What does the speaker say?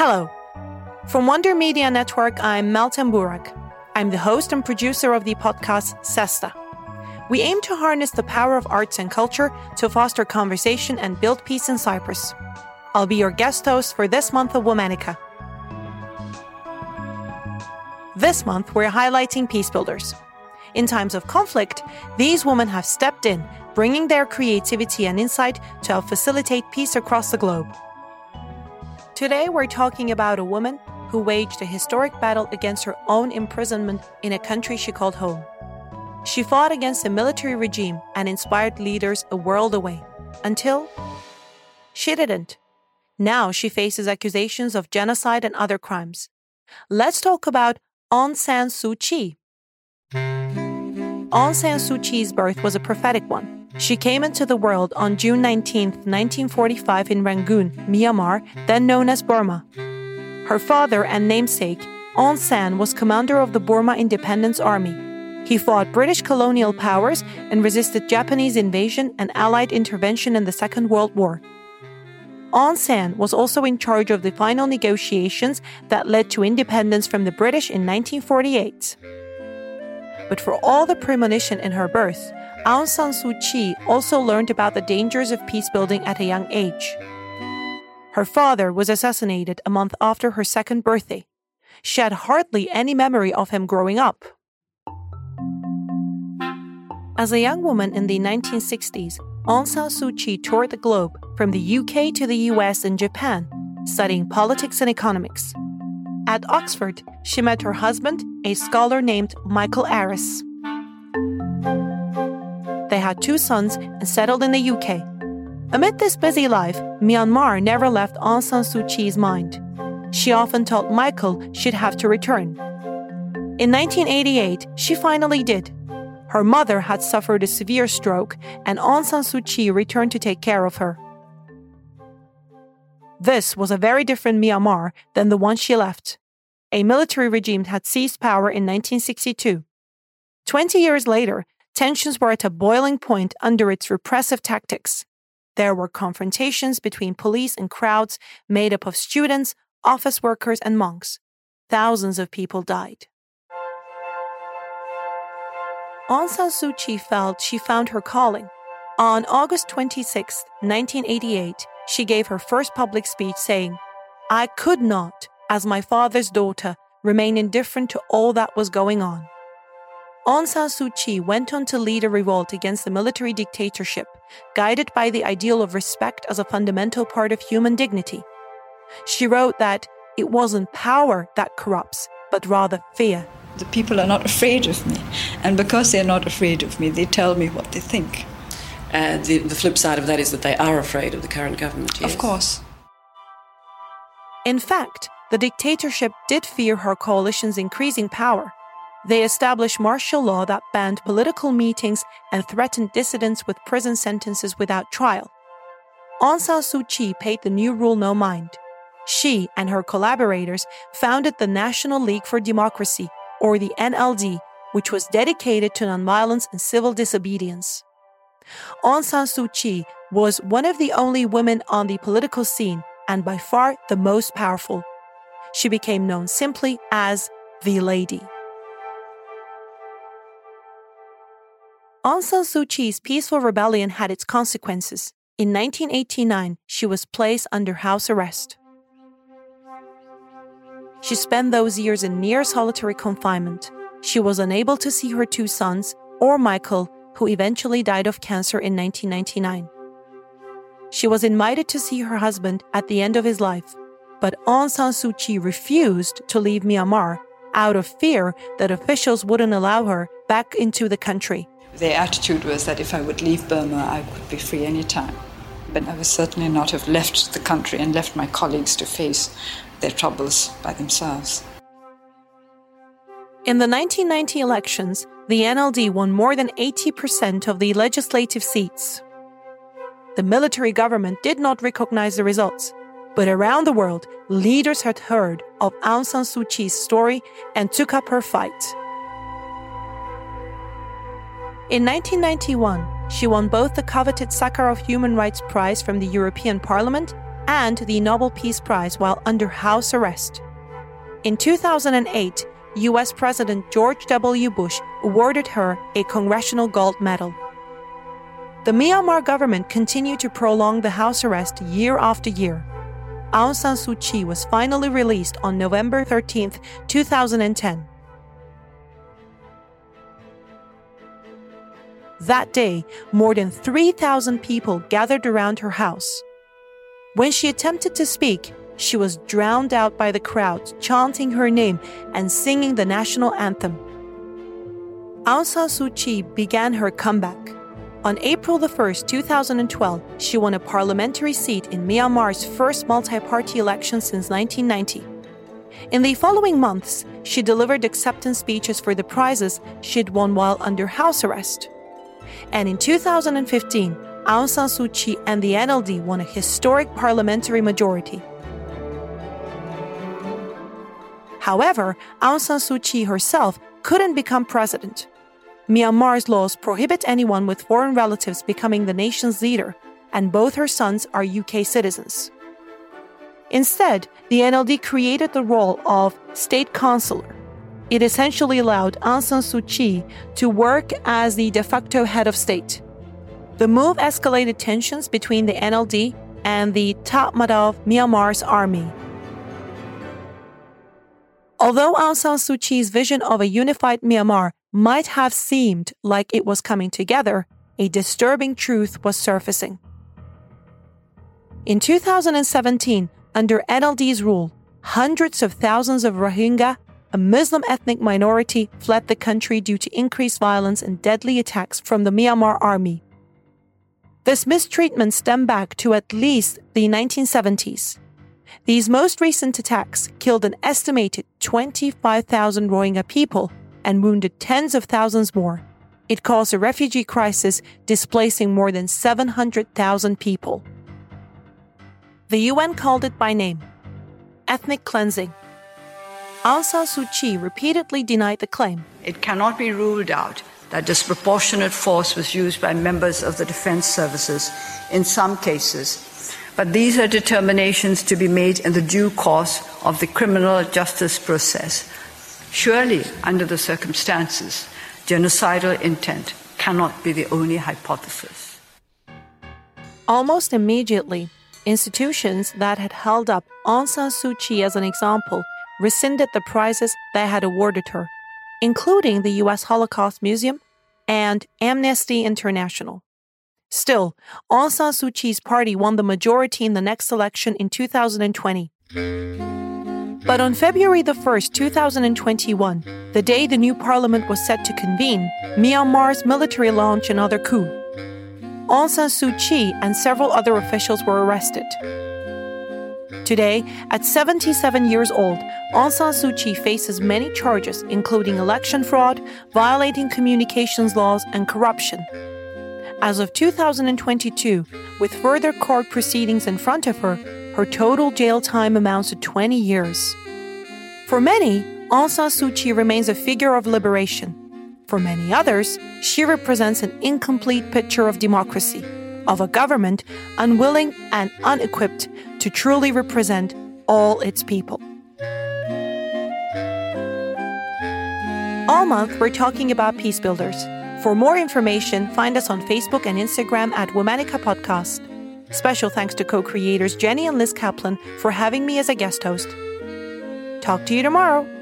Hello. From Wonder Media Network, I'm Meltem Burak. I'm the host and producer of the podcast Sesta. We aim to harness the power of arts and culture to foster conversation and build peace in Cyprus. I'll be your guest host for this month of Womanica. This month, we're highlighting peace builders. In times of conflict, these women have stepped in, bringing their creativity and insight to help facilitate peace across the globe. Today, we're talking about a woman who waged a historic battle against her own imprisonment in a country she called home. She fought against a military regime and inspired leaders a world away until she didn't. Now she faces accusations of genocide and other crimes. Let's talk about Aung San Suu Kyi. Aung San Suu Kyi's birth was a prophetic one. She came into the world on June 19, 1945, in Rangoon, Myanmar, then known as Burma. Her father and namesake, Aung San, was commander of the Burma Independence Army. He fought British colonial powers and resisted Japanese invasion and Allied intervention in the Second World War. Aung San was also in charge of the final negotiations that led to independence from the British in 1948. But for all the premonition in her birth, Aung San Suu Kyi also learned about the dangers of peace building at a young age. Her father was assassinated a month after her second birthday. She had hardly any memory of him growing up. As a young woman in the 1960s, Aung San Suu Kyi toured the globe from the UK to the US and Japan, studying politics and economics. At Oxford, she met her husband, a scholar named Michael Aris. They had two sons and settled in the UK. Amid this busy life, Myanmar never left Aung San Suu Kyi's mind. She often told Michael she'd have to return. In 1988, she finally did. Her mother had suffered a severe stroke, and Aung San Suu Kyi returned to take care of her. This was a very different Myanmar than the one she left. A military regime had seized power in 1962. Twenty years later, tensions were at a boiling point under its repressive tactics. There were confrontations between police and crowds made up of students, office workers, and monks. Thousands of people died. Aung San Suu Kyi felt she found her calling. On August 26, 1988, she gave her first public speech saying, I could not, as my father's daughter, remain indifferent to all that was going on. Aung San Suu Kyi went on to lead a revolt against the military dictatorship, guided by the ideal of respect as a fundamental part of human dignity. She wrote that it wasn't power that corrupts, but rather fear. The people are not afraid of me, and because they're not afraid of me, they tell me what they think. And the, the flip side of that is that they are afraid of the current government. Yes. Of course. In fact, the dictatorship did fear her coalition's increasing power. They established martial law that banned political meetings and threatened dissidents with prison sentences without trial. Aung San Suu Kyi paid the new rule no mind. She and her collaborators founded the National League for Democracy, or the NLD, which was dedicated to nonviolence and civil disobedience. Aung San Suu Kyi was one of the only women on the political scene and by far the most powerful. She became known simply as the Lady. Aung San Suu Kyi's peaceful rebellion had its consequences. In 1989, she was placed under house arrest. She spent those years in near solitary confinement. She was unable to see her two sons or Michael, who eventually died of cancer in 1999. She was invited to see her husband at the end of his life, but Aung San Suu Kyi refused to leave Myanmar out of fear that officials wouldn't allow her back into the country. Their attitude was that if I would leave Burma, I could be free anytime. But I would certainly not have left the country and left my colleagues to face their troubles by themselves. In the 1990 elections, the NLD won more than 80% of the legislative seats. The military government did not recognize the results, but around the world, leaders had heard of Aung San Suu Kyi's story and took up her fight. In 1991, she won both the coveted Sakharov Human Rights Prize from the European Parliament and the Nobel Peace Prize while under house arrest. In 2008, US President George W. Bush awarded her a Congressional Gold Medal. The Myanmar government continued to prolong the house arrest year after year. Aung San Suu Kyi was finally released on November 13, 2010. That day, more than 3,000 people gathered around her house. When she attempted to speak, she was drowned out by the crowds chanting her name and singing the national anthem. Aung San Suu Kyi began her comeback. On April 1, 2012, she won a parliamentary seat in Myanmar's first multi party election since 1990. In the following months, she delivered acceptance speeches for the prizes she'd won while under house arrest. And in 2015, Aung San Suu Kyi and the NLD won a historic parliamentary majority. However, Aung San Suu Kyi herself couldn't become president. Myanmar's laws prohibit anyone with foreign relatives becoming the nation's leader, and both her sons are UK citizens. Instead, the NLD created the role of state counselor. It essentially allowed Aung San Suu Kyi to work as the de facto head of state. The move escalated tensions between the NLD and the Tatmadaw Myanmar's army. Although Aung San Suu Kyi's vision of a unified Myanmar might have seemed like it was coming together, a disturbing truth was surfacing. In 2017, under NLD's rule, hundreds of thousands of Rohingya, a Muslim ethnic minority, fled the country due to increased violence and deadly attacks from the Myanmar army. This mistreatment stemmed back to at least the 1970s. These most recent attacks killed an estimated 25,000 Rohingya people and wounded tens of thousands more. It caused a refugee crisis, displacing more than 700,000 people. The UN called it by name ethnic cleansing. Aung San Suu Kyi repeatedly denied the claim. It cannot be ruled out that disproportionate force was used by members of the defense services in some cases but these are determinations to be made in the due course of the criminal justice process. Surely, under the circumstances, genocidal intent cannot be the only hypothesis. Almost immediately, institutions that had held up Aung San Suu Kyi as an example rescinded the prizes they had awarded her, including the U.S. Holocaust Museum and Amnesty International. Still, Aung San Suu Kyi's party won the majority in the next election in 2020. But on February the 1st, 2021, the day the new parliament was set to convene, Myanmar's military launched another coup. Aung San Suu Kyi and several other officials were arrested. Today, at 77 years old, Aung San Suu Kyi faces many charges, including election fraud, violating communications laws, and corruption. As of 2022, with further court proceedings in front of her, her total jail time amounts to 20 years. For many, Aung San Suu Kyi remains a figure of liberation. For many others, she represents an incomplete picture of democracy, of a government unwilling and unequipped to truly represent all its people. All month, we're talking about peace builders for more information, find us on Facebook and Instagram at Womanica Podcast. Special thanks to co creators Jenny and Liz Kaplan for having me as a guest host. Talk to you tomorrow.